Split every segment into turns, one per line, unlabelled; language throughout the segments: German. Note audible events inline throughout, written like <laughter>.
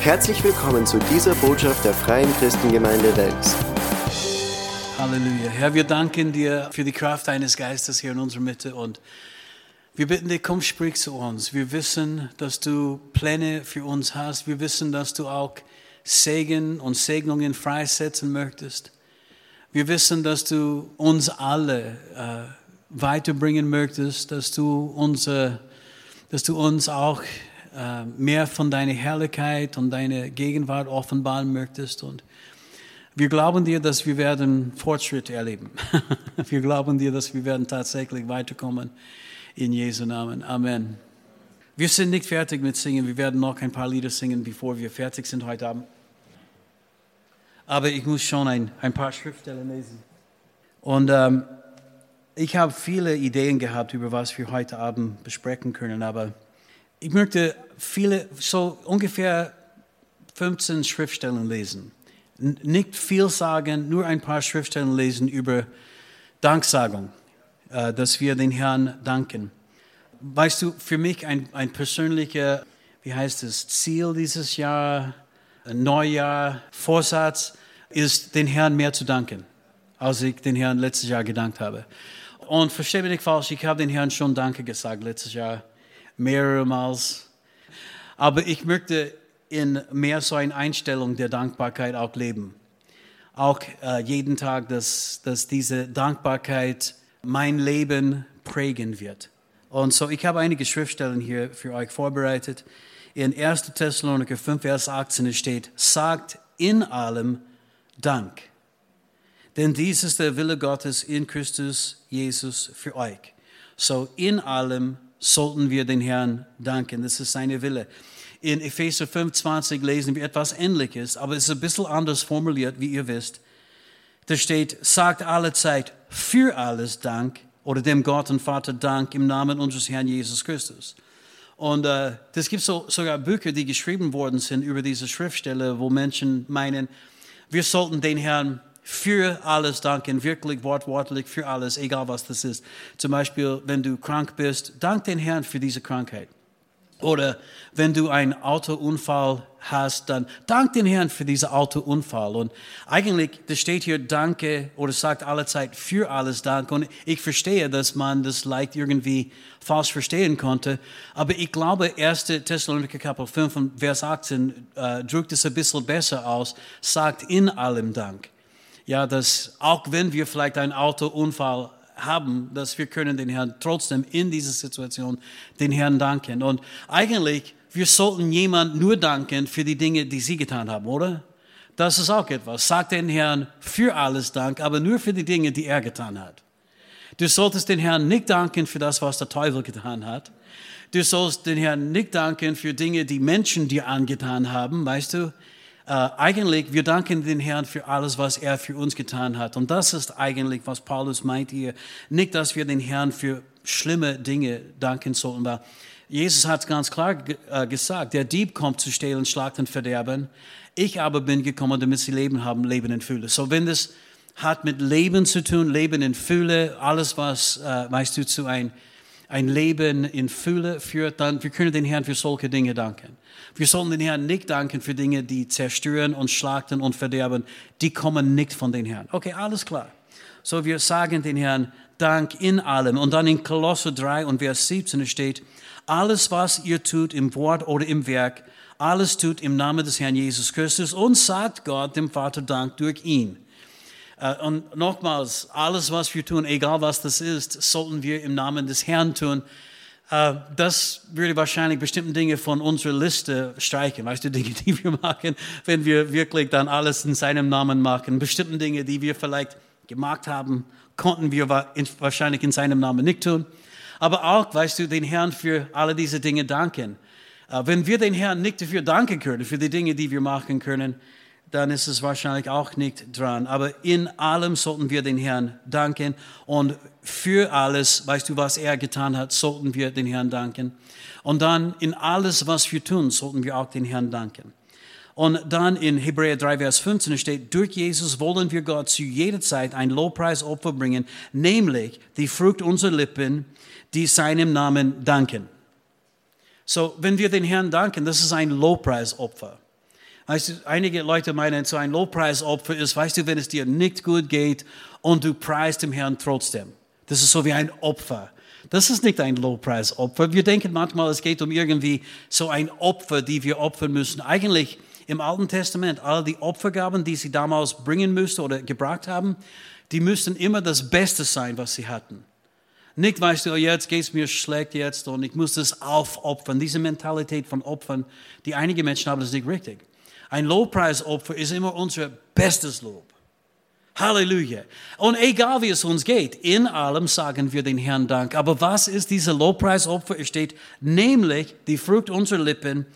Herzlich willkommen zu dieser Botschaft der Freien Christengemeinde Wels.
Halleluja. Herr, wir danken dir für die Kraft deines Geistes hier in unserer Mitte und wir bitten dich, komm, sprich zu uns. Wir wissen, dass du Pläne für uns hast. Wir wissen, dass du auch Segen und Segnungen freisetzen möchtest. Wir wissen, dass du uns alle äh, weiterbringen möchtest, dass du, unser, dass du uns auch äh, mehr von deiner Herrlichkeit und deiner Gegenwart offenbaren möchtest. Und wir glauben dir, dass wir werden Fortschritt erleben. <laughs> wir glauben dir, dass wir werden tatsächlich weiterkommen. In Jesu Namen. Amen. Wir sind nicht fertig mit Singen. Wir werden noch ein paar Lieder singen, bevor wir fertig sind heute Abend. Aber ich muss schon ein, ein paar Schriftstellen lesen. Und ähm, ich habe viele Ideen gehabt, über was wir heute Abend besprechen können, aber ich möchte viele, so ungefähr 15 Schriftstellen lesen. Nicht viel sagen, nur ein paar Schriftstellen lesen über Danksagung, äh, dass wir den Herrn danken. Weißt du, für mich ein, ein persönlicher, wie heißt es, Ziel dieses Jahr, Neujahr, Vorsatz, ist, den Herrn mehr zu danken, als ich den Herrn letztes Jahr gedankt habe. Und verstehe mich nicht falsch, ich habe den Herrn schon Danke gesagt letztes Jahr, mehrere Mal. Aber ich möchte in mehr so eine Einstellung der Dankbarkeit auch leben. Auch äh, jeden Tag, dass, dass diese Dankbarkeit mein Leben prägen wird. Und so, ich habe einige Schriftstellen hier für euch vorbereitet. In 1. Thessaloniker 5, Vers 18 steht, sagt in allem Dank. Denn dies ist der Wille Gottes in Christus Jesus für euch. So in allem sollten wir den Herrn danken. Das ist seine Wille. In Epheser 25 lesen wir etwas Ähnliches, aber es ist ein bisschen anders formuliert, wie ihr wisst. Da steht, sagt alle Zeit für alles Dank oder dem Gott und Vater Dank im Namen unseres Herrn Jesus Christus. Und äh, gibt so, sogar Bücher, die geschrieben worden sind über diese Schriftstelle, wo Menschen meinen, wir sollten den Herrn für alles danken, wirklich wortwörtlich für alles, egal was das ist. Zum Beispiel, wenn du krank bist, dank den Herrn für diese Krankheit. Oder wenn du einen Autounfall hast, dann dank den Herrn für diesen Autounfall. Und eigentlich, das steht hier Danke oder sagt alle Zeit für alles Dank. Und ich verstehe, dass man das leicht irgendwie falsch verstehen konnte. Aber ich glaube, 1. Thessaloniker Kapitel 5, Vers 18 äh, drückt es ein bisschen besser aus, sagt in allem Dank ja, dass auch wenn wir vielleicht einen Autounfall haben, dass wir können den Herrn trotzdem in dieser Situation den Herrn danken. Und eigentlich, wir sollten jemand nur danken für die Dinge, die sie getan haben, oder? Das ist auch etwas. Sag den Herrn für alles Dank, aber nur für die Dinge, die er getan hat. Du solltest den Herrn nicht danken für das, was der Teufel getan hat. Du sollst den Herrn nicht danken für Dinge, die Menschen dir angetan haben, weißt du? Äh, eigentlich, wir danken den Herrn für alles, was er für uns getan hat. Und das ist eigentlich, was Paulus meint hier. Nicht, dass wir den Herrn für schlimme Dinge danken sollten, weil Jesus hat ganz klar äh, gesagt, der Dieb kommt zu stehlen, schlachten, verderben. Ich aber bin gekommen, damit sie Leben haben, Leben in Fülle. So, wenn das hat mit Leben zu tun, Leben in Fülle, alles, was, äh, weißt du, zu ein, ein Leben in Fülle führt, dann wir können den Herrn für solche Dinge danken. Wir sollen den Herrn nicht danken für Dinge, die zerstören und schlachten und verderben. Die kommen nicht von den Herrn. Okay, alles klar. So, wir sagen den Herrn Dank in allem. Und dann in Kolosse 3 und Vers 17 steht, alles, was ihr tut im Wort oder im Werk, alles tut im Namen des Herrn Jesus Christus und sagt Gott dem Vater Dank durch ihn. Äh, und nochmals, alles, was wir tun, egal was das ist, sollten wir im Namen des Herrn tun. Äh, das würde wahrscheinlich bestimmte Dinge von unserer Liste streichen. Weißt du, <laughs> Dinge, die wir machen, wenn wir wirklich dann alles in seinem Namen machen. Bestimmte Dinge, die wir vielleicht gemacht haben, konnten wir wahrscheinlich in seinem Namen nicht tun. Aber auch, weißt du, den Herrn für alle diese Dinge danken. Äh, wenn wir den Herrn nicht dafür danken können, für die Dinge, die wir machen können, dann ist es wahrscheinlich auch nicht dran. Aber in allem sollten wir den Herrn danken und für alles, weißt du, was er getan hat, sollten wir den Herrn danken. Und dann in alles, was wir tun, sollten wir auch den Herrn danken. Und dann in Hebräer 3, Vers 15 steht, durch Jesus wollen wir Gott zu jeder Zeit ein Lobpreisopfer bringen, nämlich die Frucht unserer Lippen, die seinem Namen danken. So, wenn wir den Herrn danken, das ist ein Lobpreisopfer. Weißt du, einige Leute meinen, so ein Lobpreisopfer ist, weißt du, wenn es dir nicht gut geht und du preist dem Herrn trotzdem. Das ist so wie ein Opfer. Das ist nicht ein Lobpreisopfer. Wir denken manchmal, es geht um irgendwie so ein Opfer, die wir opfern müssen. Eigentlich im Alten Testament, all die Opfergaben, die sie damals bringen müssten oder gebracht haben, die müssten immer das Beste sein, was sie hatten. Nicht, weißt du, oh, jetzt geht es mir schlecht jetzt und ich muss das aufopfern. Diese Mentalität von Opfern, die einige Menschen haben, ist nicht richtig. Ein Lobpreisopfer ist immer unser bestes Lob. Halleluja. Und egal wie es uns geht, in allem sagen wir den Herrn Dank. Aber was ist diese Lobpreisopfer? Es steht nämlich die Frucht unserer Lippen,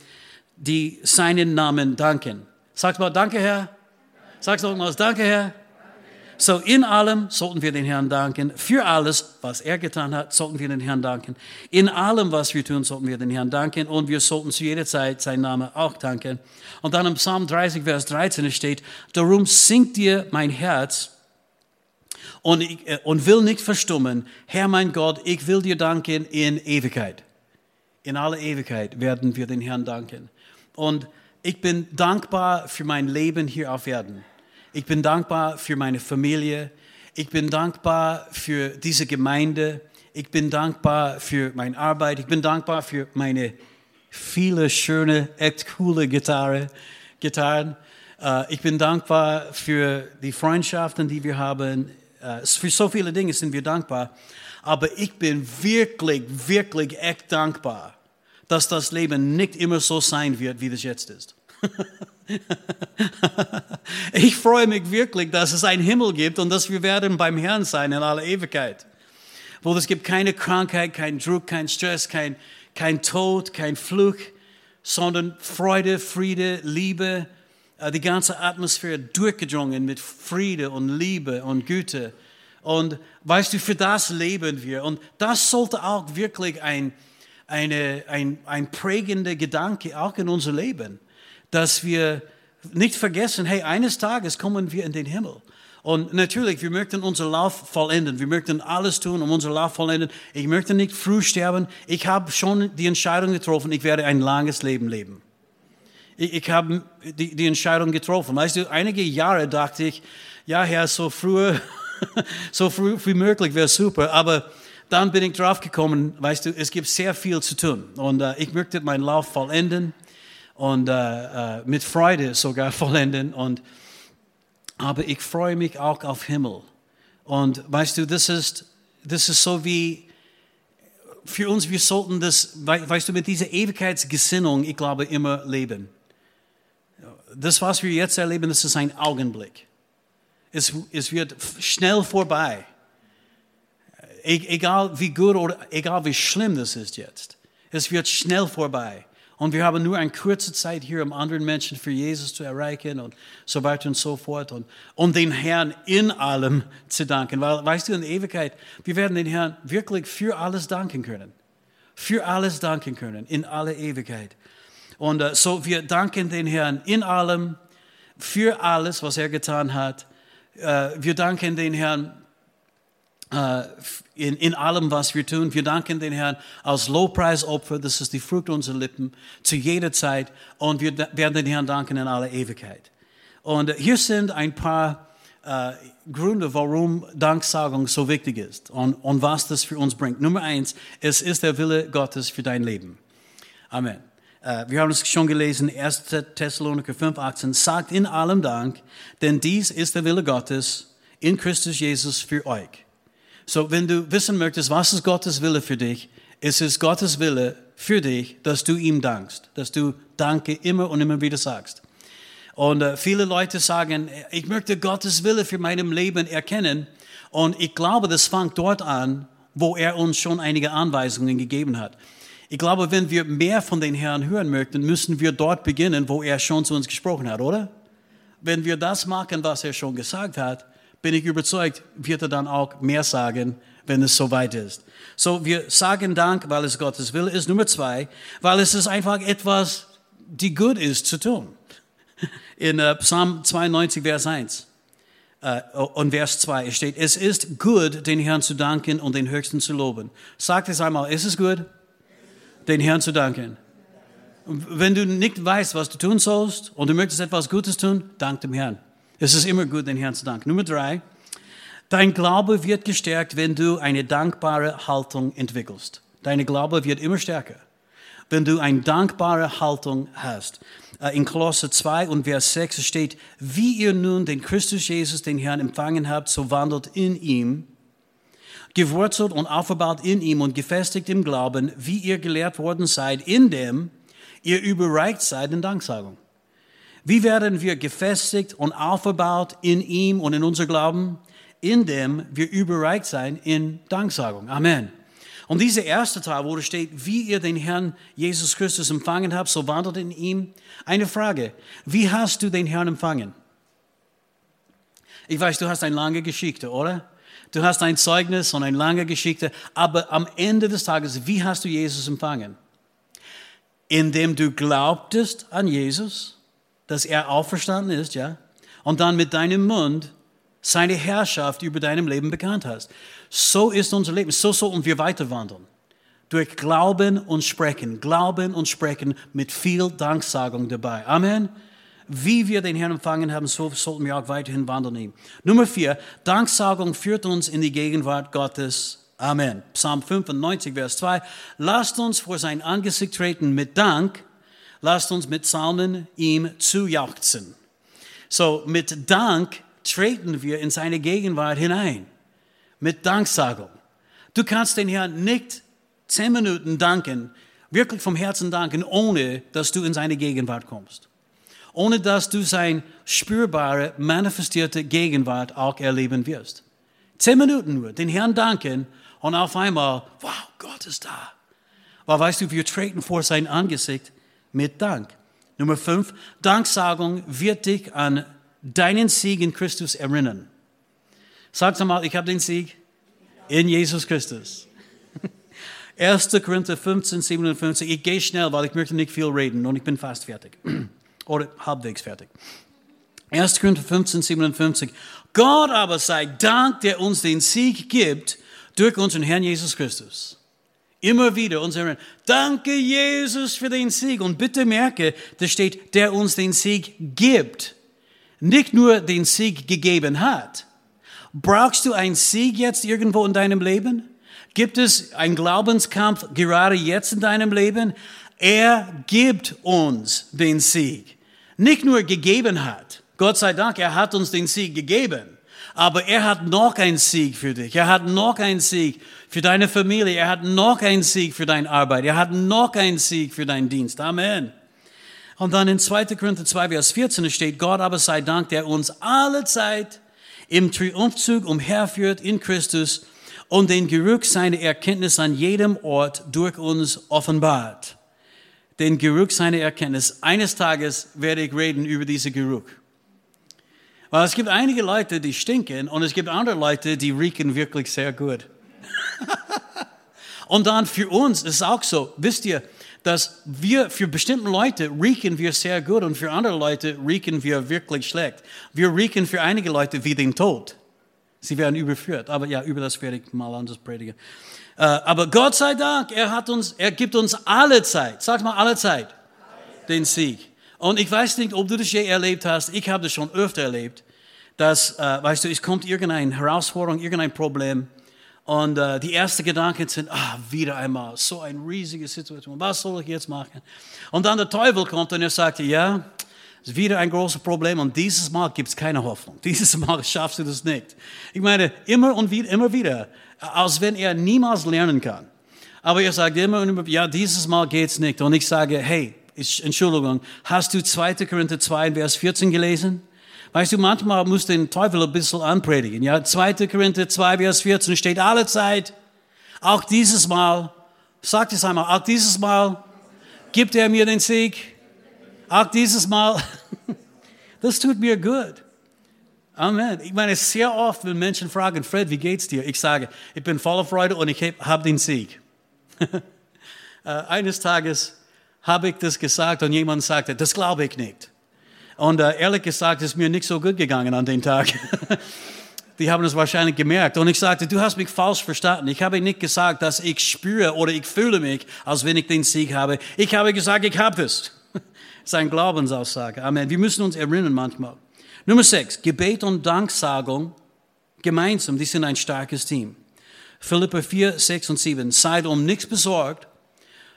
die seinen Namen danken. Sagt mal, danke Herr. Sag's nochmals, danke Herr. So in allem sollten wir den Herrn danken. Für alles, was er getan hat, sollten wir den Herrn danken. In allem, was wir tun, sollten wir den Herrn danken. Und wir sollten zu jeder Zeit seinen Namen auch danken. Und dann im Psalm 30, Vers 13 steht, darum singt dir mein Herz und, ich, äh, und will nicht verstummen. Herr mein Gott, ich will dir danken in Ewigkeit. In aller Ewigkeit werden wir den Herrn danken. Und ich bin dankbar für mein Leben hier auf Erden. Ich bin dankbar für meine Familie. Ich bin dankbar für diese Gemeinde. Ich bin dankbar für meine Arbeit. Ich bin dankbar für meine viele schöne, echt coole Gitarre, Gitarren. Uh, ich bin dankbar für die Freundschaften, die wir haben. Uh, für so viele Dinge sind wir dankbar. Aber ich bin wirklich, wirklich echt dankbar, dass das Leben nicht immer so sein wird, wie das jetzt ist. <laughs> ich freue mich wirklich, dass es einen Himmel gibt und dass wir werden beim Herrn sein in aller Ewigkeit. Wo es gibt keine Krankheit, kein Druck, kein Stress, kein, kein Tod, kein Fluch, sondern Freude, Friede, Liebe, äh, die ganze Atmosphäre durchgedrungen mit Friede und Liebe und Güte. Und weißt du, für das leben wir. Und das sollte auch wirklich ein, eine, ein, ein prägender Gedanke auch in unser Leben dass wir nicht vergessen, hey, eines Tages kommen wir in den Himmel. Und natürlich, wir möchten unseren Lauf vollenden. Wir möchten alles tun, um unseren Lauf vollenden. Ich möchte nicht früh sterben. Ich habe schon die Entscheidung getroffen, ich werde ein langes Leben leben. Ich, ich habe die, die Entscheidung getroffen. Weißt du, einige Jahre dachte ich, ja, Herr, so früh, <laughs> so früh wie möglich wäre super. Aber dann bin ich draufgekommen, weißt du, es gibt sehr viel zu tun. Und äh, ich möchte meinen Lauf vollenden und äh, äh, mit Freude sogar <laughs> vollenden. Und, aber ich freue mich auch auf Himmel. Und weißt du, das ist, das ist so wie für uns, wir sollten das, weißt du, mit dieser Ewigkeitsgesinnung, ich glaube, immer leben. Das, was wir jetzt erleben, das ist ein Augenblick. Es, es wird schnell vorbei. E egal wie gut oder egal wie schlimm das ist jetzt. Es wird schnell vorbei. Und wir haben nur eine kurze Zeit hier, um anderen Menschen für Jesus zu erreichen und so weiter und so fort. Und um den Herrn in allem zu danken. Weil, weißt du, in der Ewigkeit, wir werden den Herrn wirklich für alles danken können. Für alles danken können, in aller Ewigkeit. Und uh, so, wir danken den Herrn in allem, für alles, was er getan hat. Uh, wir danken den Herrn äh, in, in allem, was wir tun. Wir danken den Herrn als Lobpreisopfer, das ist die Frucht unserer Lippen, zu jeder Zeit. Und wir werden den Herrn danken in aller Ewigkeit. Und äh, hier sind ein paar äh, Gründe, warum Danksagung so wichtig ist und, und was das für uns bringt. Nummer eins, es ist der Wille Gottes für dein Leben. Amen. Uh, wir haben es schon gelesen, 1. Thessaloniker 5, 18, sagt in allem Dank, denn dies ist der Wille Gottes in Christus Jesus für euch. So, wenn du wissen möchtest, was ist Gottes Wille für dich, ist es Gottes Wille für dich, dass du ihm dankst, dass du Danke immer und immer wieder sagst. Und äh, viele Leute sagen, ich möchte Gottes Wille für meinem Leben erkennen. Und ich glaube, das fängt dort an, wo er uns schon einige Anweisungen gegeben hat. Ich glaube, wenn wir mehr von den Herrn hören möchten, müssen wir dort beginnen, wo er schon zu uns gesprochen hat, oder? Wenn wir das machen, was er schon gesagt hat, bin ich überzeugt, wird er dann auch mehr sagen, wenn es soweit ist. So, wir sagen Dank, weil es Gottes Wille ist. Nummer zwei, weil es ist einfach etwas, die gut ist zu tun. <laughs> In uh, Psalm 92, Vers 1 uh, und Vers 2 steht, es ist gut, den Herrn zu danken und den Höchsten zu loben. Sagt es einmal, ist es gut, den Herrn zu danken Wenn du nicht weißt, was du tun sollst und du möchtest etwas Gutes tun, dank dem Herrn. Es ist immer gut, den Herrn zu danken. Nummer drei. Dein Glaube wird gestärkt, wenn du eine dankbare Haltung entwickelst. Deine Glaube wird immer stärker, wenn du eine dankbare Haltung hast. Äh, in Kolosse 2 und Vers 6 steht, wie ihr nun den Christus Jesus, den Herrn, empfangen habt, so wandelt in ihm, gewurzelt und aufgebaut in ihm und gefestigt im Glauben, wie ihr gelehrt worden seid, in dem ihr überreicht seid in Danksagung. Wie werden wir gefestigt und aufgebaut in ihm und in unser Glauben? Indem wir überreicht sein in Danksagung. Amen. Und dieser erste Teil, wo steht, wie ihr den Herrn Jesus Christus empfangen habt, so wandelt in ihm. Eine Frage. Wie hast du den Herrn empfangen? Ich weiß, du hast eine lange Geschichte, oder? Du hast ein Zeugnis und eine lange Geschichte. Aber am Ende des Tages, wie hast du Jesus empfangen? Indem du glaubtest an Jesus, dass er auferstanden ist, ja? Und dann mit deinem Mund seine Herrschaft über deinem Leben bekannt hast. So ist unser Leben. So sollten wir weiter wandeln. Durch Glauben und Sprechen. Glauben und Sprechen mit viel Danksagung dabei. Amen. Wie wir den Herrn empfangen haben, so sollten wir auch weiterhin wandeln. Nummer vier. Danksagung führt uns in die Gegenwart Gottes. Amen. Psalm 95, Vers 2. Lasst uns vor sein Angesicht treten mit Dank. Lasst uns mit Psalmen ihm zujauchzen. So, mit Dank treten wir in seine Gegenwart hinein mit Danksagung. Du kannst den Herrn nicht zehn Minuten danken, wirklich vom Herzen danken, ohne dass du in seine Gegenwart kommst. Ohne dass du seine spürbare, manifestierte Gegenwart auch erleben wirst. Zehn Minuten nur, den Herrn danken und auf einmal, wow, Gott ist da. Weil weißt du, wir treten vor sein Angesicht mit Dank. Nummer fünf, Danksagung wird dich an deinen Sieg in Christus erinnern. Sag mal, ich habe den Sieg in Jesus Christus. <laughs> 1. Korinther 15, 57. Ich gehe schnell, weil ich möchte nicht viel reden und ich bin fast fertig. <clears throat> Oder halbwegs fertig. 1. Korinther 15, 57. Gott aber sei Dank, der uns den Sieg gibt durch unseren Herrn Jesus Christus. Immer wieder uns erinnern, danke Jesus für den Sieg. Und bitte merke, da steht, der uns den Sieg gibt. Nicht nur den Sieg gegeben hat. Brauchst du einen Sieg jetzt irgendwo in deinem Leben? Gibt es einen Glaubenskampf gerade jetzt in deinem Leben? Er gibt uns den Sieg. Nicht nur gegeben hat. Gott sei Dank, er hat uns den Sieg gegeben. Aber er hat noch einen Sieg für dich. Er hat noch einen Sieg für deine Familie. Er hat noch einen Sieg für deine Arbeit. Er hat noch einen Sieg für deinen Dienst. Amen. Und dann in 2. Korinther 2, Vers 14 steht, Gott aber sei Dank, der uns alle Zeit im Triumphzug umherführt in Christus und den Geruch seiner Erkenntnis an jedem Ort durch uns offenbart. Den Geruch seiner Erkenntnis. Eines Tages werde ich reden über diesen Geruch. Weil es gibt einige Leute, die stinken und es gibt andere Leute, die riechen wirklich sehr gut. <laughs> und dann für uns ist es auch so, wisst ihr, dass wir für bestimmte Leute riechen wir sehr gut und für andere Leute riechen wir wirklich schlecht. Wir riechen für einige Leute wie den Tod. Sie werden überführt. Aber ja, über das werde ich mal anders predigen. Äh, aber Gott sei Dank, er hat uns, er gibt uns alle Zeit. Sag mal alle Zeit. Den Sieg. Und ich weiß nicht, ob du das je erlebt hast. Ich habe das schon öfter erlebt. Dass, äh, weißt du, es kommt irgendeine Herausforderung, irgendein Problem. Und äh, die ersten Gedanken sind, ah, wieder einmal, so eine riesige Situation, was soll ich jetzt machen? Und dann der Teufel kommt und er sagt, ja, ist wieder ein großes Problem und dieses Mal gibt es keine Hoffnung. <laughs> Dieses Mal schaffst du das nicht. Ich meine, immer und wieder, immer wieder, als wenn er niemals lernen kann. Aber er sagt immer und immer, ja, dieses Mal geht's nicht. Und ich sage, hey, Entschuldigung, hast du 2. Korinther 2, Vers 14 gelesen? Weißt du, manchmal muss den Teufel ein bisschen anpredigen. Ja, 2. Korinther 2, Vers 14 steht alle Zeit, auch dieses Mal, sagt es einmal, auch dieses Mal gibt er mir den Sieg. Auch dieses Mal. <laughs> Das tut mir gut. Amen. Ich meine, sehr oft, wenn Menschen fragen, Fred, wie geht's dir? Ich sage, ich bin voller Freude und ich habe den Sieg. <laughs> Äh, eines Tages habe ich das gesagt und jemand sagte, das glaube ich nicht. Und äh, ehrlich gesagt ist mir nicht so gut gegangen an dem Tag. <laughs> Die haben es wahrscheinlich gemerkt. Und ich sagte, du hast mich falsch verstanden. Ich habe nicht gesagt, dass ich spüre oder ich fühle mich, als wenn ich den Sieg habe. Ich habe gesagt, ich habe es. <laughs> Eine Glaubensaussage. Amen. Wir müssen uns erinnern manchmal. Nummer sechs, Gebet und Danksagung gemeinsam, die sind ein starkes Team. Philippa 4, 6 und 7. Seid um nichts besorgt,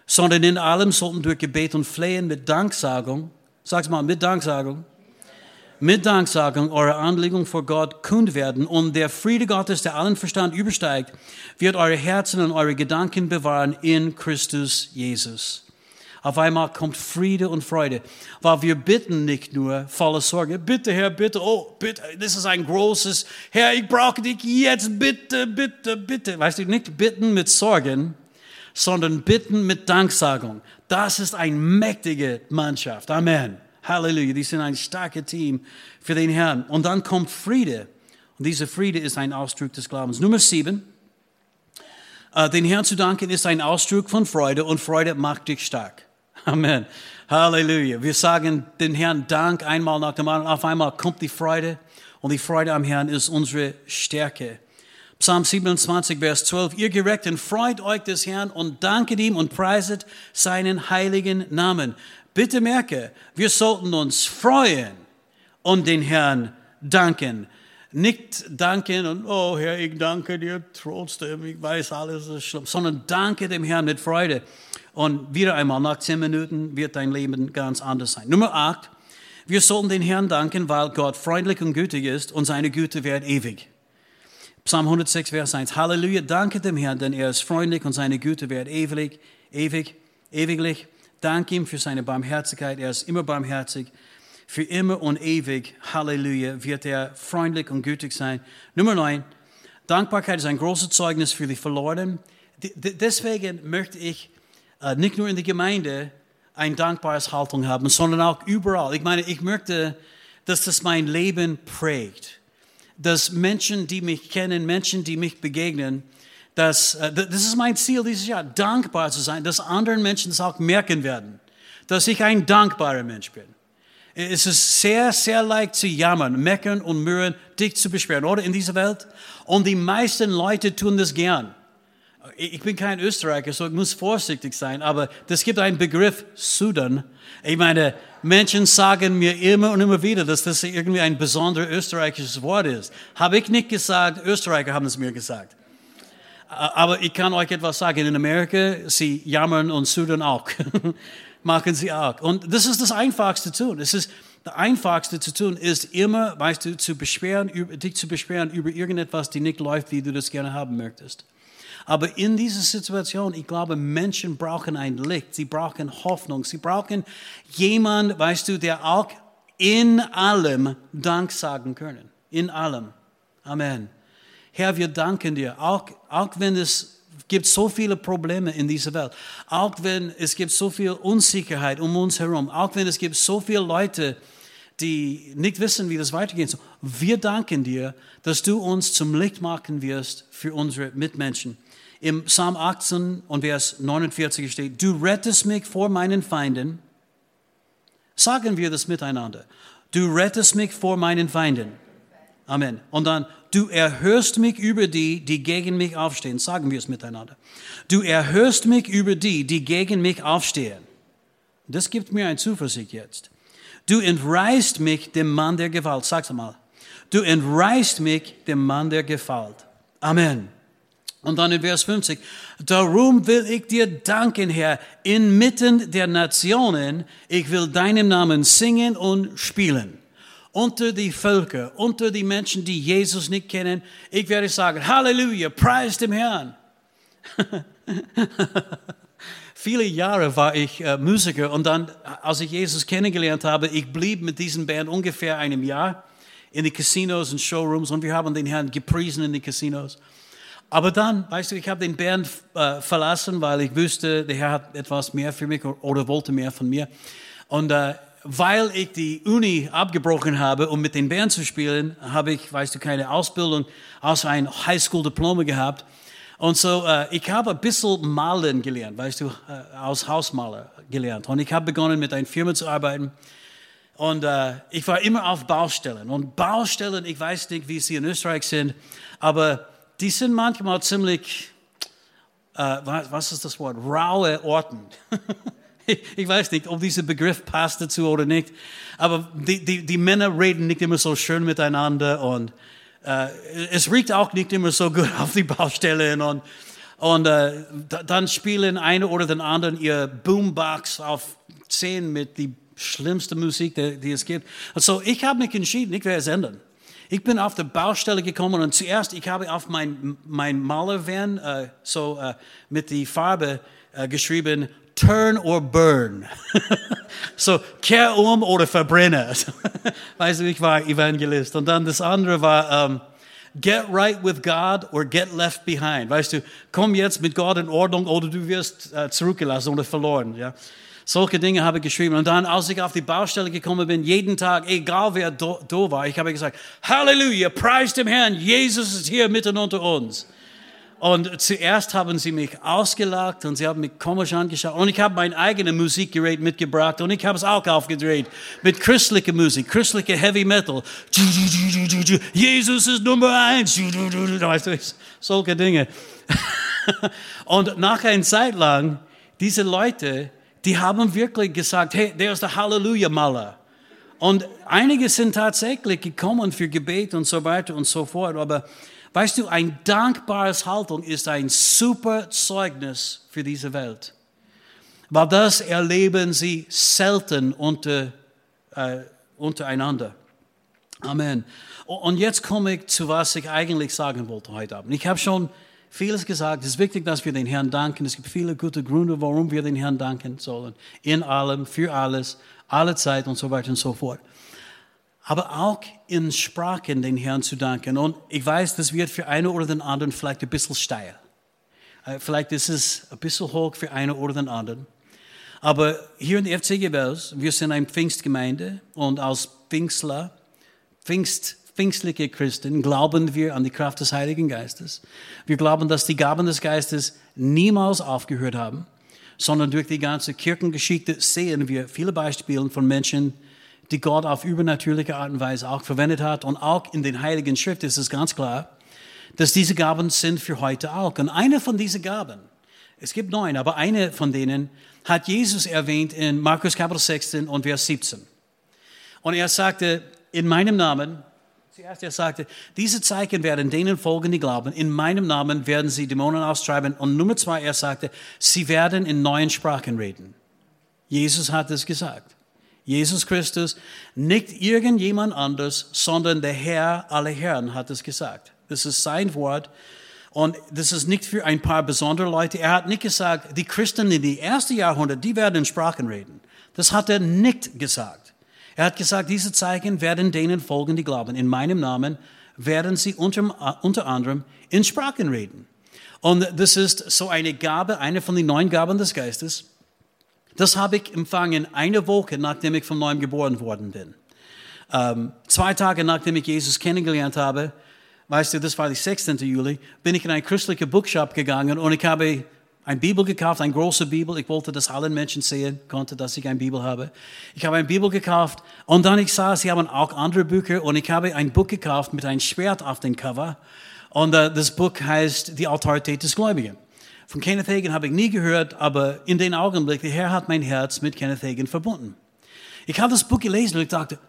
sondern in allem sollten durch Gebet und Flehen mit Danksagung, sag's mal, mit Danksagung, mit Danksagung eure Anliegen vor Gott kund werden und der Friede Gottes, der allen Verstand übersteigt, wird eure Herzen und eure Gedanken bewahren in Christus Jesus. Auf einmal kommt Friede und Freude, weil wir bitten nicht nur voller Sorge, bitte Herr, bitte, oh, bitte, das ist ein großes, Herr, ich brauche dich jetzt, bitte, bitte, bitte. Weißt du, nicht bitten mit Sorgen, sondern bitten mit Danksagung. Das ist eine mächtige Mannschaft. Amen. Halleluja. Die sind ein starkes Team für den Herrn. Und dann kommt Friede. Und dieser Friede ist ein Ausdruck des Glaubens. Nummer sieben. Äh, den Herrn zu danken ist ein Ausdruck von Freude und Freude macht dich stark. <laughs> Amen. Halleluja. Wir sagen den Herrn Dank einmal nach dem anderen. Auf einmal kommt die Freude und die Freude am Herrn ist unsere Stärke. Psalm 27, Vers 12. Ihr Gerechten, freut euch des Herrn und danket ihm und preiset seinen heiligen Namen. Bitte merke, wir sollten uns freuen und den Herrn danken. Nicht danken und, oh Herr, ich danke dir trotzdem, ich weiß, alles ist schlimm, sondern danke dem Herrn mit Freude. Und wieder einmal, nach zehn Minuten wird dein Leben ganz anders sein. Nummer acht, wir sollten den Herrn danken, weil Gott freundlich und gütig ist und seine Güte wird ewig. Psalm 106, Vers 1. Halleluja, danke dem Herrn, denn er ist freundlich und seine Güte wird ewig, ewig, ewiglich. Danke ihm für seine Barmherzigkeit. Er ist immer barmherzig. Für immer und ewig, Halleluja, wird er freundlich und gütig sein. Nummer 9. Dankbarkeit ist ein großes Zeugnis für die Verlorenen. Deswegen möchte ich äh, nicht nur in der Gemeinde eine dankbare Haltung haben, sondern auch überall. Ich meine, ich möchte, dass das mein Leben prägt. Dass Menschen, die mich kennen, Menschen, die mich begegnen, dass, äh, das ist mein Ziel dieses Jahr, dankbar zu sein, dass andere Menschen das auch merken werden, dass ich ein dankbarer Mensch bin. Es ist sehr, sehr leicht zu jammern, meckern und mürren, dich zu beschweren, oder in dieser Welt. Und die meisten Leute tun das gern ich bin kein Österreicher, so ich muss vorsichtig sein, aber es gibt einen Begriff Sudan. Ich meine, Menschen sagen mir immer und immer wieder, dass das irgendwie ein besonderes österreichisches Wort ist. Habe ich nicht gesagt, Österreicher haben es mir gesagt. Aber ich kann euch etwas sagen, in Amerika, sie jammern und Sudan auch. <laughs> Machen sie auch. Und das ist das Einfachste zu tun. Es ist das Einfachste zu tun, ist immer, weißt du, zu beschweren, dich zu beschweren über irgendetwas, die nicht läuft, wie du das gerne haben möchtest. Aber in dieser Situation, ich glaube, Menschen brauchen ein Licht, sie brauchen Hoffnung, sie brauchen jemand, weißt du, der auch in allem Dank sagen können. In allem. Amen. Herr, wir danken dir, auch, auch wenn es gibt so viele Probleme in dieser Welt, auch wenn es gibt so viel Unsicherheit um uns herum, auch wenn es gibt so viele Leute, die nicht wissen, wie das weitergeht. Wir danken dir, dass du uns zum Licht machen wirst für unsere Mitmenschen. Im Psalm 18 und Vers 49 steht, du rettest mich vor meinen Feinden. Sagen wir das miteinander. Du rettest mich vor meinen Feinden. Amen. Und dann, du erhörst mich über die, die gegen mich aufstehen. Sagen wir es miteinander. Du erhörst mich über die, die gegen mich aufstehen. Das gibt mir ein Zuversicht jetzt. Du entreißt mich dem Mann der Gewalt. Sag's mal. Du entreißt mich dem Mann der Gewalt. Amen. Und dann in Vers 50, darum will ich dir danken, Herr, inmitten der Nationen, ich will deinem Namen singen und spielen. Unter die Völker, unter die Menschen, die Jesus nicht kennen, ich werde sagen, Halleluja, preis dem Herrn. <laughs> Viele Jahre war ich äh, Musiker und dann, als ich Jesus kennengelernt habe, ich blieb mit diesem Band ungefähr einem Jahr in die Casinos und Showrooms und wir haben den Herrn gepriesen in die Casinos. Aber dann, weißt du, ich habe den Band äh, verlassen, weil ich wusste, der Herr hat etwas mehr für mich oder wollte mehr von mir. Und äh, weil ich die Uni abgebrochen habe, um mit den Band zu spielen, habe ich, weißt du, keine Ausbildung außer ein Highschool-Diplom gehabt. Und so, äh, ich habe ein bisschen malen gelernt, weißt du, äh, als Hausmaler gelernt. Und ich habe begonnen, mit einer Firma zu arbeiten. Und äh, ich war immer auf Baustellen. Und Baustellen, ich weiß nicht, wie sie in Österreich sind, aber die sind manchmal ziemlich, äh, was ist das Wort, raue Orten. <laughs> ich weiß nicht, ob dieser Begriff passt dazu oder nicht, aber die, die, die Männer reden nicht immer so schön miteinander und äh, es riecht auch nicht immer so gut auf die Baustellen und, und äh, dann spielen eine oder den anderen ihr Boombox auf 10 mit die schlimmste Musik, die, die es gibt. Also ich habe mich entschieden, ich werde es ändern. Ich bin auf der Baustelle gekommen und zuerst, ich habe auf mein, mein Malervan äh, so äh, mit die Farbe äh, geschrieben, turn or burn. <laughs> so, kehr um oder verbrenne. <laughs> weißt du, ich war Evangelist. Und dann das andere war, um, get right with God or get left behind. Weißt du, komm jetzt mit Gott in Ordnung oder du wirst äh, zurückgelassen oder verloren. Ja? Solche Dinge habe ich geschrieben. Und dann, als ich auf die Baustelle gekommen bin, jeden Tag, egal wer da war, ich habe gesagt, Halleluja, preis dem Herrn, Jesus ist hier mitten unter uns. Und zuerst haben sie mich ausgelacht und sie haben mich komisch angeschaut. Und ich habe mein eigenes Musikgerät mitgebracht und ich habe es auch aufgedreht mit christlicher Musik, christlicher Heavy Metal. Jesus ist Nummer eins. Solche Dinge. <laughs> Und nach einer Zeit lang, diese Leute, die haben wirklich gesagt, hey, der ist der Halleluja-Maler. Und einige sind tatsächlich gekommen für Gebet und so weiter und so fort. Aber weißt du, ein dankbares Haltung ist ein super Zeugnis für diese Welt. Weil das erleben sie selten unter, äh, untereinander. Amen. Und jetzt komme ich zu was ich eigentlich sagen wollte heute Abend. Ich habe schon vieles gesagt. Es ist wichtig, dass wir den Herrn danken. Es gibt viele gute Gründe, warum wir den Herrn danken sollen. In allem, für alles, alle Zeit und so weiter und so fort. Aber auch in Sprachen den Herrn zu danken. Und ich weiß, das wird für einen oder den anderen vielleicht ein bisschen steil. Äh, vielleicht ist es ein bisschen hoch für einen oder den anderen. Aber hier in der FCG Wels, wir sind eine Pfingstgemeinde und als Pfingstler, Pfingst, pfingstliche Christen glauben wir an die Kraft des Heiligen Geistes. Wir glauben, dass die Gaben des Geistes niemals aufgehört haben, sondern durch die ganze Kirchengeschichte sehen wir viele Beispiele von Menschen, die Gott auf übernatürliche Art und Weise auch verwendet hat. Und auch in den Heiligen Schrift ist es ganz klar, dass diese Gaben sind für heute auch. Und eine von diesen Gaben, es gibt neun, aber eine von denen hat Jesus erwähnt in Markus Kapitel 16 und Vers 17. Und er sagte, in meinem Namen Zuerst er sagte, diese Zeichen werden denen folgen, die glauben. In meinem Namen werden sie Dämonen austreiben. Und Nummer zwei, er sagte, sie werden in neuen Sprachen reden. Jesus hat es gesagt. Jesus Christus, nicht irgendjemand anders, sondern der Herr aller Herren hat es gesagt. Das ist sein Wort. Und das ist nicht für ein paar besondere Leute. Er hat nicht gesagt, die Christen in die ersten Jahrhunderte, die werden in Sprachen reden. Das hat er nicht gesagt. Er hat gesagt, diese Zeichen werden denen folgen, die glauben. In meinem Namen werden sie unter, unter anderem in Sprachen reden. Und das ist so eine Gabe, eine von den neun Gaben des Geistes. Das habe ich empfangen eine Woche, nachdem ich von neuem geboren worden bin. Ähm, zwei Tage nachdem ich Jesus kennengelernt habe, weißt du, das war der 16. Juli, bin ich in einen christlichen Bookshop gegangen und ich habe eine Bibel gekauft, eine große Bibel. Ich wollte, dass alle Menschen sehen konnten, dass ich eine Bibel habe. Ich habe eine Bibel gekauft und dann ich sah, sie haben auch andere Bücher und ich habe ein Buch gekauft mit einem Schwert auf dem Cover und uh, das Buch heißt Die Autorität des Gläubigen. Von Kenneth Hagin habe ich nie gehört, aber in den Augenblick, der Herr hat mein Herz mit Kenneth Hagin verbunden. Ich habe das Buch gelesen und ich dachte,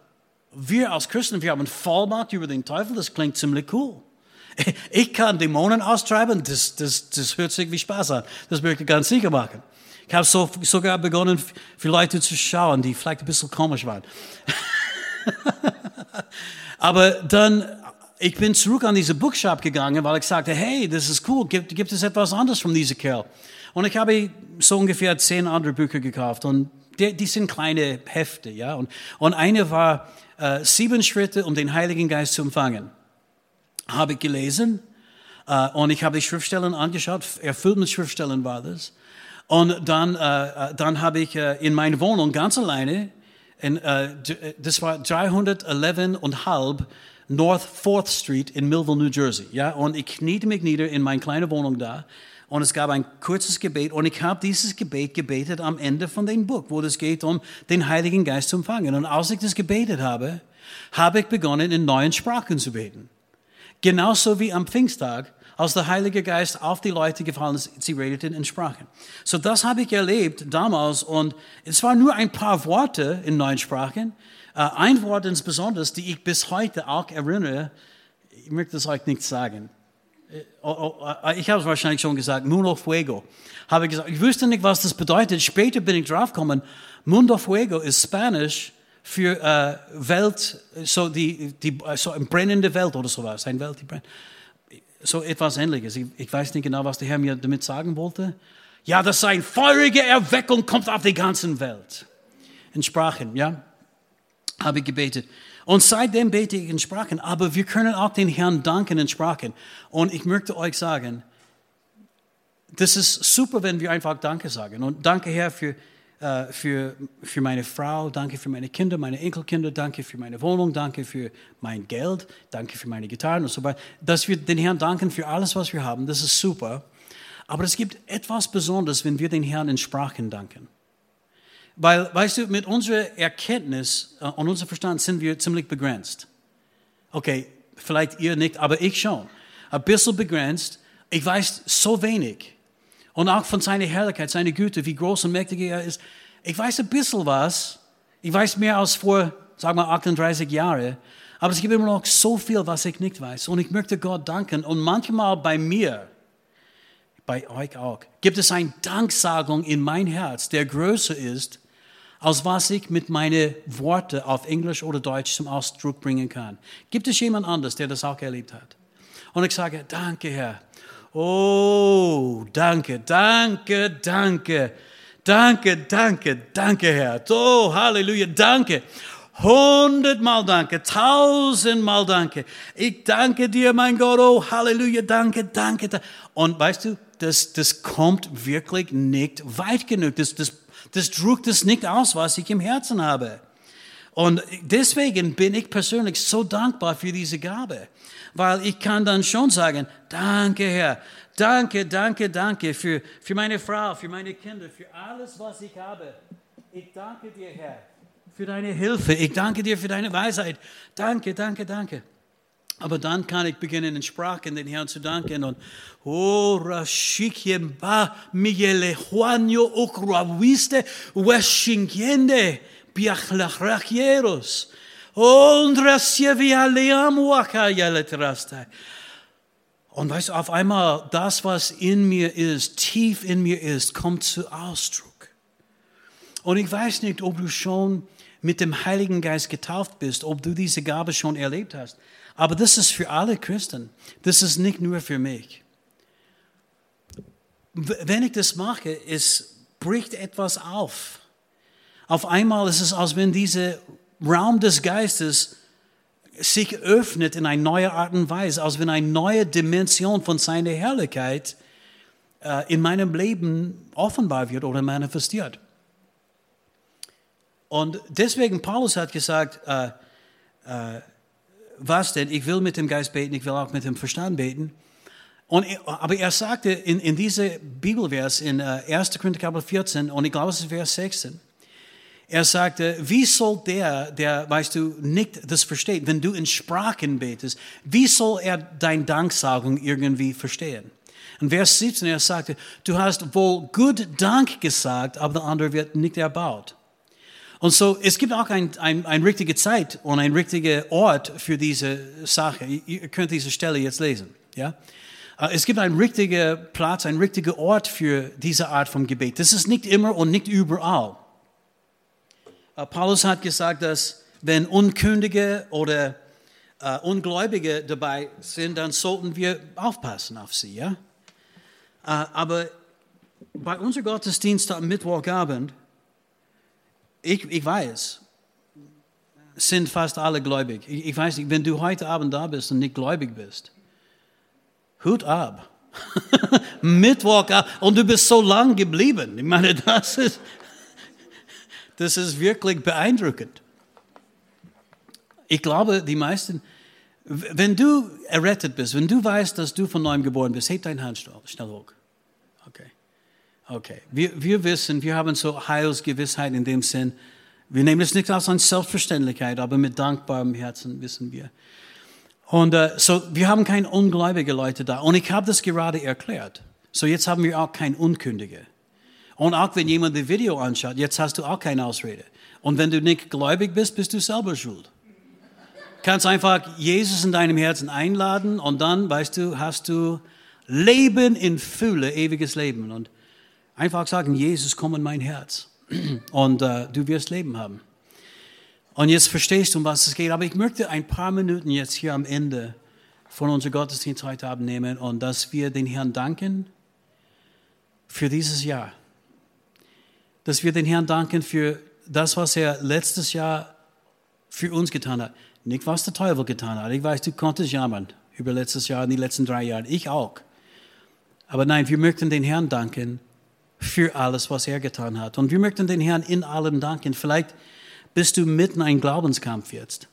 wir als Christen, wir haben Vollmacht über den Teufel, das klingt ziemlich cool. <laughs> Ich kann Dämonen austreiben, das, das, das hört sich wie Spaß an. Das möchte ich ganz sicher machen. Ich habe so, sogar begonnen, für Leute zu schauen, die vielleicht ein bisschen komisch waren. <laughs> Aber dann, ich bin zurück an diese Bookshop gegangen, weil ich sagte, hey, das ist cool, gibt, gibt es etwas anderes von diesem Kerl? Und ich habe so ungefähr zehn andere Bücher gekauft und die, die sind kleine Hefte, ja. Und, und eine war äh, sieben Schritte, um den Heiligen Geist zu empfangen habe gelesen äh, und ich habe die Schriftstellen angeschaut, erfüllt mit Schriftstellen war das. Und dann, äh, äh dann habe ich äh, in meiner Wohnung ganz alleine, in, äh, äh das war 311 und halb North 4th Street in Millville, New Jersey. Ja? Und ich kniete mich nieder in meine kleine Wohnung da Und es gab ein kurzes Gebet und ich habe dieses Gebet gebetet am Ende von dem Buch, wo es geht um den Heiligen Geist zu empfangen. Und als ich das gebetet habe, habe ich begonnen, in neuen Sprachen zu beten. Genauso wie am Pfingsttag, als der Heilige Geist auf die Leute gefallen ist, sie redeten in Sprachen. So das habe ich erlebt damals und es waren nur ein paar Worte in neuen Sprachen. Äh, ein Wort insbesondere, die ich bis heute auch erinnere, ich möchte das euch nicht sagen. Äh, oh, oh, äh, ich habe es wahrscheinlich schon gesagt, Mundo Fuego. Habe ich gesagt, ich wusste nicht, was das bedeutet. Später bin ich draufgekommen, Mundo Fuego ist Spanisch für äh, Welt, so die, die so eine brennende Welt oder sowas, eine Welt, die brennt so etwas Ähnliches. Ich, ich, weiß nicht genau, was der Herr mir damit sagen wollte. Ja, dass eine feurige Erweckung kommt auf die ganze Welt. In Sprachen, ja, habe ich gebetet. Und seitdem bete ich in Sprachen. Aber wir können auch den Herrn danken in Sprachen. Und ich möchte euch sagen, das ist super, wenn wir einfach Danke sagen. Und danke, Herr, für äh, für, für meine Frau, danke für meine Kinder, meine Enkelkinder, danke für meine Wohnung, danke für mein Geld, danke für meine Gitarren und so weiter. Dass wir den Herrn danken für alles, was wir haben, das ist super. Aber es gibt etwas Besonderes, wenn wir den Herrn in Sprachen danken. Weil, weißt du, mit unserer Erkenntnis äh, und unserem Verstand sind wir ziemlich begrenzt. Okay, vielleicht ihr nicht, aber ich schon. Ein bisschen begrenzt. Ich weiß so wenig. Und auch von seiner Herrlichkeit, seiner Güte, wie groß und mächtig er ist. Ich weiß ein bisschen was. Ich weiß mehr als vor, sagen wir, 38 Jahren. Aber es gibt immer noch so viel, was ich nicht weiß. Und ich möchte Gott danken. Und manchmal bei mir, bei euch auch, gibt es eine Danksagung in mein Herz, der größer ist, als was ich mit meinen Worten auf Englisch oder Deutsch zum Ausdruck bringen kann. Gibt es jemand anders, der das auch erlebt hat? Und ich sage, danke Herr, Oh, danke, danke, danke. Danke, danke, danke, Herr. Oh, Halleluja, danke. Hundertmal danke, tausendmal danke. Ich danke dir, mein Gott. Oh, Halleluja, danke, danke. Und weißt du, das, das kommt wirklich nicht weit genug. Das, das, das drückt es nicht aus, was ich im Herzen habe. Und deswegen bin ich persönlich so dankbar für diese Gabe weil ich kann dann schon sagen, danke Herr, danke, danke, danke für, für meine Frau, für meine Kinder, für alles, was ich habe. Ich danke dir, Herr, für deine Hilfe. Ich danke dir für deine Weisheit. Danke, danke, danke. Aber dann kann ich beginnen, in Sprachen den Herrn zu danken. Und oh, Rashikiem ba Miguel Juanio okruaviste, weshingiende, biachlachracheros. Und weißt du, auf einmal das, was in mir ist, tief in mir ist, kommt zu Ausdruck. Und ich weiß nicht, ob du schon mit dem Heiligen Geist getauft bist, ob du diese Gabe schon erlebt hast. Aber das ist für alle Christen. Das ist nicht nur für mich. Wenn ich das mache, es bricht etwas auf. Auf einmal ist es, als wenn diese Raum des Geistes sich öffnet in eine neue Art und Weise, als wenn eine neue Dimension von seiner Herrlichkeit äh, in meinem Leben offenbar wird oder manifestiert. Und deswegen, Paulus hat gesagt, äh, äh, was denn? Ich will mit dem Geist beten, ich will auch mit dem Verstand beten. Und, aber er sagte in, in diesem Bibelvers in äh, 1. Korinther Kapitel 14, und ich glaube, es ist Vers 16, er sagte, wie soll der, der, weißt du, nicht das versteht, wenn du in Sprachen betest, wie soll er dein Danksagung irgendwie verstehen? In Vers 17, er sagte, du hast wohl gut Dank gesagt, aber der andere wird nicht erbaut. Und so, es gibt auch eine ein, ein richtige Zeit und ein richtiger Ort für diese Sache. Ihr könnt diese Stelle jetzt lesen, ja? Äh, es gibt einen richtigen Platz, einen richtigen Ort für diese Art von Gebet. Das ist nicht immer und nicht überall. Äh, Paulus hat gesagt, dass wenn Unkündige oder äh, Ungläubige dabei sind, dann sollten wir aufpassen auf sie. Ja? Äh, aber bei unserem Gottesdienst am Mittwochabend, ich, ich weiß, sind fast alle gläubig. Ich, ich weiß nicht, wenn du heute Abend da bist und nicht gläubig bist, Hut ab. <laughs> Mittwochabend und du bist so lang geblieben. Ich meine, das ist, das ist wirklich beeindruckend. Ich glaube, die meisten, wenn du errettet bist, wenn du weißt, dass du von neuem geboren bist, heb deine Hand schnell hoch. Okay. Wir, wir wissen, wir haben so Heilsgewissheit in dem Sinn, wir nehmen es nicht als eine Selbstverständlichkeit, aber mit dankbarem Herzen wissen wir. Und äh, so, wir haben keine ungläubige Leute da. Und ich habe das gerade erklärt. So, jetzt haben wir auch kein Unkündige. Und auch wenn jemand das Video anschaut, jetzt hast du auch keine Ausrede. Und wenn du nicht gläubig bist, bist du selber schuld. Kannst einfach Jesus in deinem Herzen einladen und dann, weißt du, hast du Leben in Fülle, ewiges Leben. Und einfach sagen, Jesus, komm in mein Herz <clears throat> und äh, du wirst Leben haben. Und jetzt verstehst du, um was es geht. Aber ich möchte ein paar Minuten jetzt hier am Ende von unserer Gottesdienst heute Abend nehmen und dass wir den Herrn danken für dieses Jahr. Dass wir den Herrn danken für das, was er letztes Jahr für uns getan hat. Nicht, was der Teufel getan hat. Ich weiß, du konntest jammern über letztes Jahr und die letzten drei Jahre. Ich auch. Aber nein, wir möchten den Herrn danken für alles, was er getan hat. Und wir möchten den Herrn in allem danken. Vielleicht bist du mitten in einem Glaubenskampf jetzt.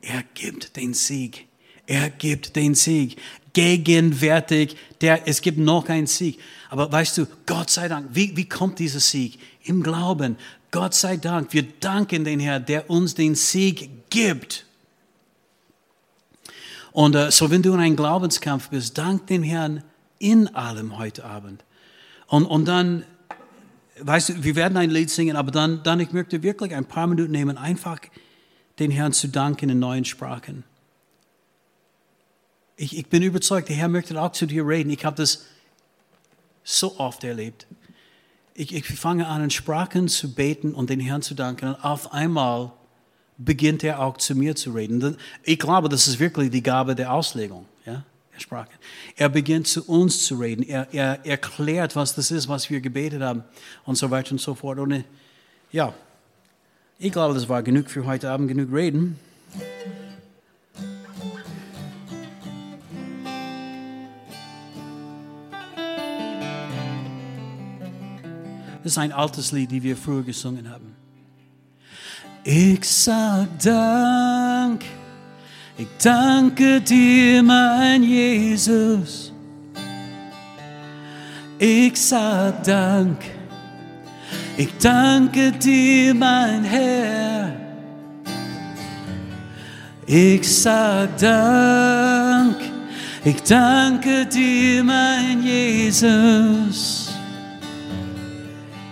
Er gibt den Sieg. Er gibt den Sieg. Gegenwärtig, der, es gibt noch einen Sieg. Aber weißt du, Gott sei Dank, wie, wie kommt dieser Sieg? Im Glauben. Gott sei Dank, wir danken den Herrn, der uns den Sieg gibt. Und äh, so, wenn du in einem Glaubenskampf bist, dank den Herrn in allem heute Abend. Und, und dann, weißt du, wir werden ein Lied singen, aber dann, dann ich möchte wirklich ein paar Minuten nehmen, einfach den Herrn zu danken in neuen Sprachen. Ich, ich bin überzeugt, der Herr möchte auch zu dir reden. Ich habe das so oft erlebt. Ich, ich fange an, in Sprachen zu beten und den Herrn zu danken. Und auf einmal beginnt er auch zu mir zu reden. Ich glaube, das ist wirklich die Gabe der Auslegung. Ja? Sprache. Er beginnt zu uns zu reden. Er, er erklärt, was das ist, was wir gebetet haben und so weiter und so fort. Und ja, ich glaube, das war genug für heute Abend, genug reden. Das ist ein altes Lied, die wir früher gesungen haben. Ich sag Dank ich danke dir, mein Jesus. Ich sag Dank. Ich danke dir, mein Herr. Ich sag Dank. Ich danke dir, mein Jesus.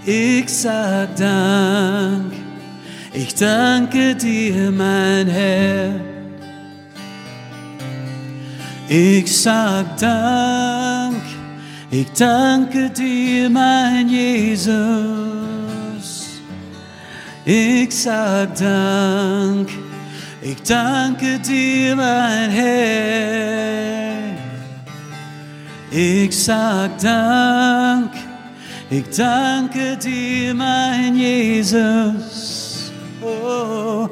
Ich sag Dank. Ich danke dir, mein Herr. Ich sag Dank, ich danke dir, mein Jesus. Ich sag Dank, ich danke dir, mein Herr. Ich sag Dank, ich danke dir, mein Jesus. Oh,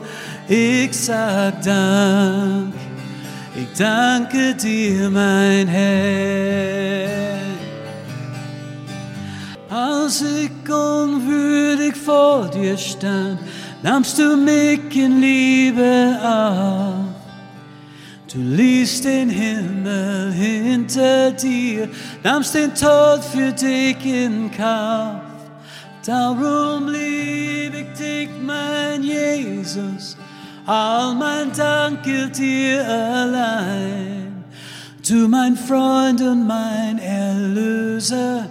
ich sag Dank. Ich danke dir, mein Herr. Als ich unwürdig vor dir stand, nahmst du mich in Liebe auf. Du ließt den Himmel hinter dir, nahmst den Tod für dich in Kauf. Darum lieb ich dich, mein Jesus All mein Dank gilt dir allein. Du mein Freund und mein Erlöser,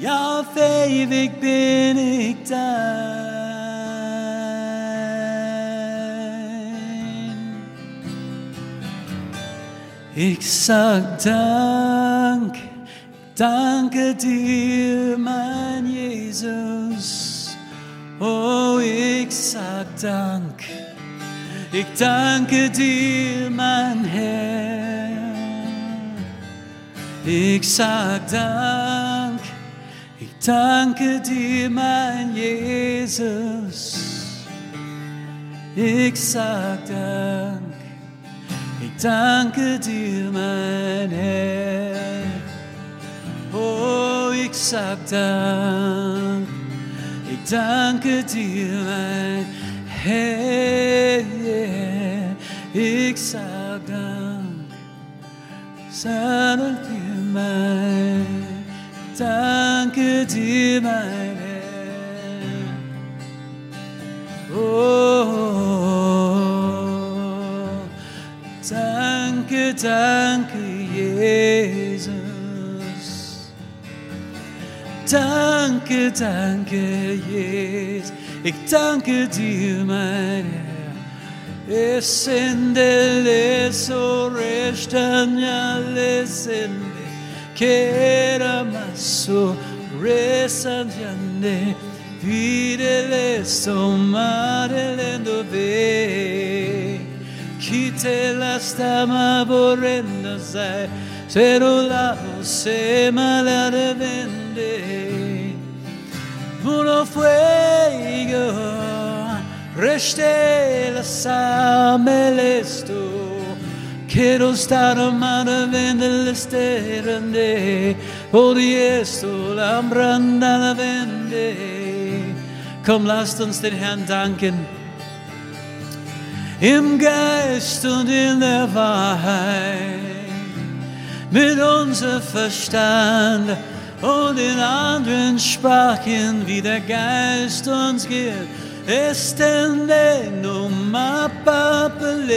ja auf ewig bin ich dein. Ich sag Dank, danke dir, mein Jesus. Oh, ich sag Dank. Ich danke dir, mein Herr. Ich sag Dank. Ich danke dir, mein Jesus. Ich sag Dank. Ich danke dir, mein Herr. Oh, ich sag Dank. Ich danke dir, mein Herr. Hey, yeah, ich sag Dank, saddle dir mein danke dir, mein Herr. Oh, danke, danke, Jesus. Danke, danke, Jesus. Ich danke dir, mein Herr. Essendele sorestanyale sende kera maso resanjane videle somare dove Kitéleztem borrendezze, Cerulao se malare vende. Puro fuego, reste la samelesto. Quiero estar amada vende por Odiesto la ambranda la vende. Kom, laat ons dit gaan danken. Im Geist und in der Wahrheit, mit unserem Verstand und in anderen Sprachen, wie der Geist uns gibt. Estende no mapapele,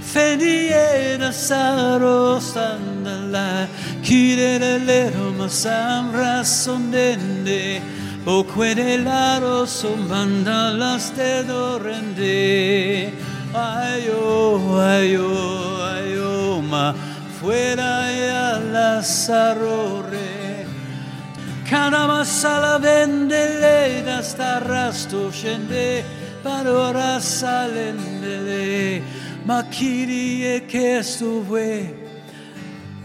fendiera saro standala, kirelero masamra sondende, o querelaro so mandalas te do rende. Ayo oh, ayo oh, ayo oh, ma fuera ya la sarore. Cada masala vende lei da starrasto scende parora salendele ma kirie che stuve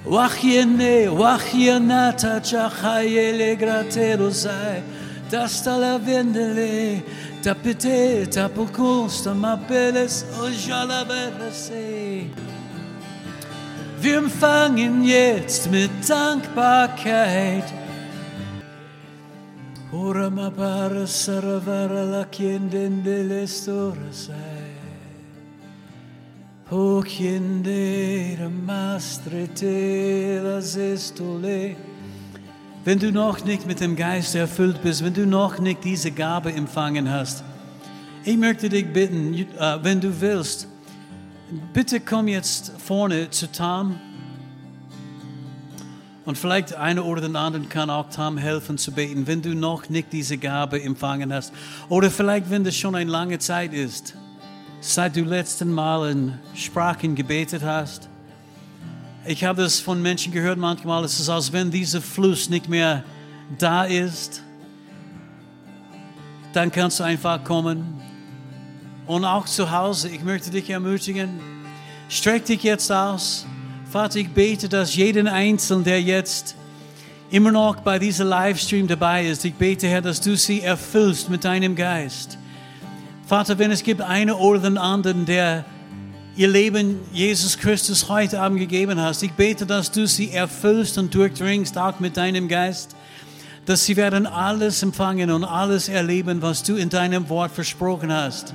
Wachiene, wachinata, chachayele graterosai, hasta la vendele, tapete, tapo costa, mapeles, oja oh, la verse. Wir empfangen jetzt mit Dankbarkeit. Ora ma para saravara la quien dende l'estora sei. O quien de mastre te las estole. Wenn du noch nicht mit dem Geist erfüllt bist, wenn du noch nicht diese Gabe empfangen hast, ich möchte dich bitten, äh, wenn du willst, bitte komm jetzt vorne zu Tom. Und vielleicht einer oder den anderen kann auch Tom helfen zu beten, wenn du noch nicht diese Gabe empfangen hast. Oder vielleicht, wenn das schon eine lange Zeit ist, seit du letzten Mal in Sprachen gebetet hast. Ich habe das von Menschen gehört manchmal, es ist, als wenn dieser Fluss nicht mehr da ist. Dann kannst du einfach kommen. Und auch zu Hause, ich möchte dich ermutigen, streck dich jetzt aus. Vater, ich bete, dass jeden Einzelnen, der jetzt immer noch bei diesem Livestream dabei ist, ich bete, Herr, dass du sie erfüllst mit deinem Geist. Vater, wenn es gibt einen oder den anderen, der ihr Leben Jesus Christus heute Abend gegeben hast, ich bete, dass du sie erfüllst und durchdringst, auch mit deinem Geist, dass sie werden alles empfangen und alles erleben, was du in deinem Wort versprochen hast.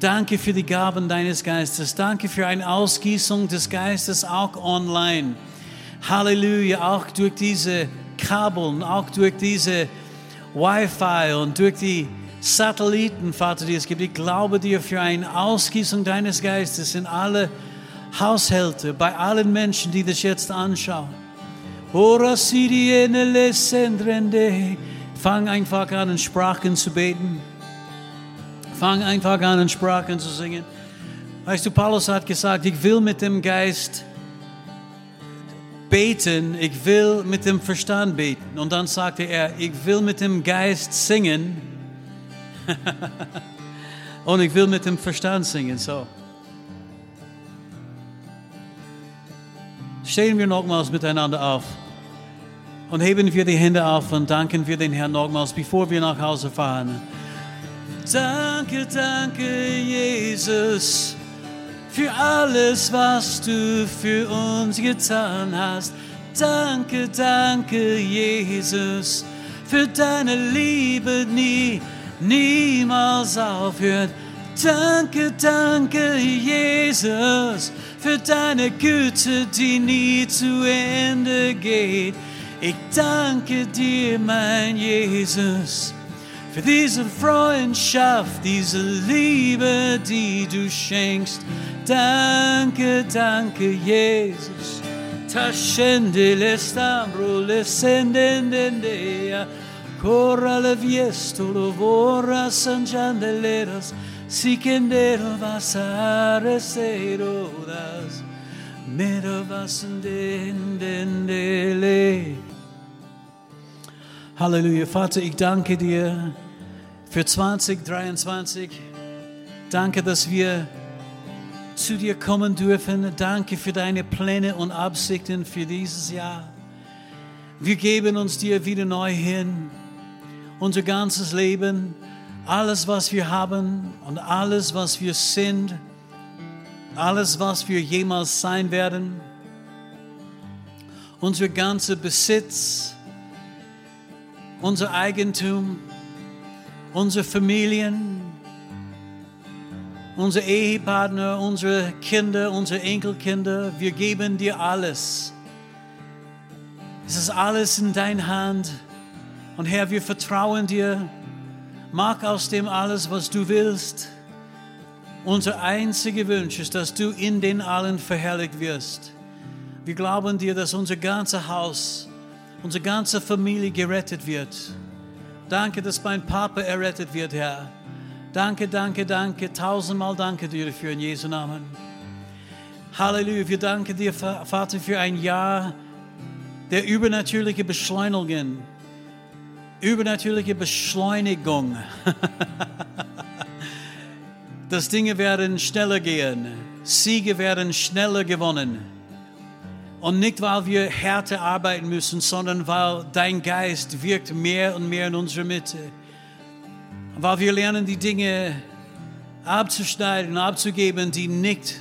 Danke für die Gaben deines Geistes. Danke für eine Ausgießung des Geistes auch online. Halleluja, auch durch diese Kabeln, auch durch diese Wi-Fi und durch die Satelliten, Vater, die es gibt. Ich glaube dir für eine Ausgießung deines Geistes in alle Haushalte, bei allen Menschen, die das jetzt anschauen. Fang einfach an, in Sprachen zu beten. Fang einfach an, in Sprachen zu singen. Weißt du, Paulus hat gesagt, ich will mit dem Geist beten, ich will mit dem Verstand beten. Und dann sagte er, ich will mit dem Geist singen <laughs> und ich will mit dem Verstand singen. So. Stehen wir nochmals miteinander auf und heben wir die Hände auf und danken wir den Herrn nochmals, bevor wir nach Hause fahren. Danke, danke, Jesus, für alles, was du für uns getan hast. Danke, danke, Jesus, für deine Liebe nie, niemals aufhört. Danke, danke, Jesus, für deine Güte, die nie zu Ende geht. Ich danke dir, mein Jesus, für diese Freundschaft, diese Liebe, die du schenkst. Danke, danke, Jesus. Taschende le stambro le sendendendea, corra le viestolo vorra sanjandeleras, si kendero vasare serodas, mero vasendendendele. Halleluja, Vater, ich danke dir für 2023. Danke, dass wir zu dir kommen dürfen. Danke für deine Pläne und Absichten für dieses Jahr. Wir geben uns dir wieder neu hin. Unser ganzes Leben, alles, was wir haben und alles, was wir sind, alles, was wir jemals sein werden, unser ganzer Besitz, unser Eigentum, unsere Familien, unsere Ehepartner, unsere Kinder, unsere Enkelkinder, wir geben dir alles. Es ist alles in deiner Hand. Und Herr, wir vertrauen dir. Mach aus dem alles, was du willst. Unser einziger Wunsch ist, dass du in den allen verherrlicht wirst. Wir glauben dir, dass unser ganzes Haus, unsere ganze Familie gerettet wird. Danke, dass mein Papa errettet wird, Herr. Danke, danke, danke, tausendmal danke dir dafür in Jesu Namen. Halleluja, wir danken dir, Vater, für ein Jahr der übernatürliche Beschleunigung. Übernatürliche Beschleunigung. dass Dinge werden schneller gehen, Siege werden schneller gewonnen. Und nicht, weil wir härter arbeiten müssen, sondern weil dein Geist wirkt mehr und mehr in unserer Mitte. Weil wir lernen, die Dinge abzuschneiden abzugeben, die nicht,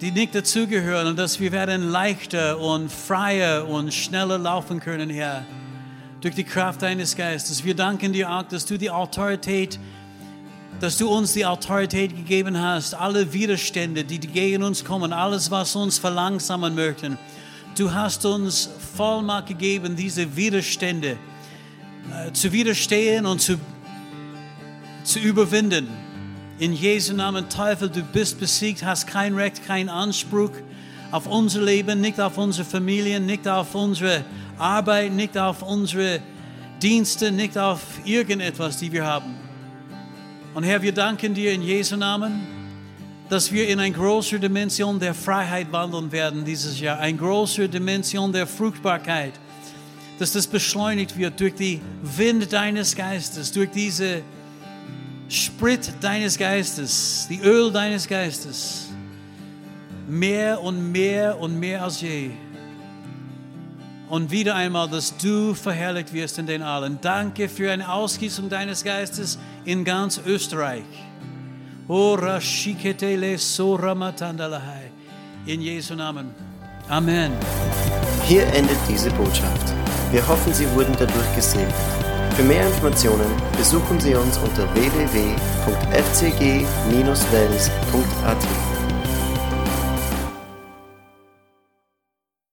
die nicht dazugehören. Und dass wir werden leichter und freier und schneller laufen können, Herr. Durch die Kraft deines Geistes. Wir danken dir auch, dass du die Autorität dass du uns die Autorität gegeben hast, alle Widerstände, die gegen uns kommen, alles, was uns verlangsamen möchten. Du hast uns Vollmacht gegeben, diese Widerstände äh, zu widerstehen und zu, zu überwinden. In Jesu Namen, Teufel, du bist besiegt, hast kein Recht, keinen Anspruch auf unser Leben, nicht auf unsere Familien, nicht auf unsere Arbeit, nicht auf unsere Dienste, nicht auf irgendetwas, die wir haben. Und Herr, wir danken dir in Jesu Namen, dass wir in eine größere Dimension der Freiheit wandeln werden dieses Jahr, eine größere Dimension der Fruchtbarkeit, dass das beschleunigt wird durch die Wind deines Geistes, durch diese Sprit deines Geistes, die Öl deines Geistes, mehr und mehr und mehr als je. Und wieder einmal, dass du verherrlicht wirst in den allen. Danke für eine Ausgießung deines Geistes in ganz Österreich. In Jesu Namen. Amen.
Hier endet diese Botschaft. Wir hoffen, Sie wurden dadurch gesegnet. Für mehr Informationen besuchen Sie uns unter www.fcg-wells.at.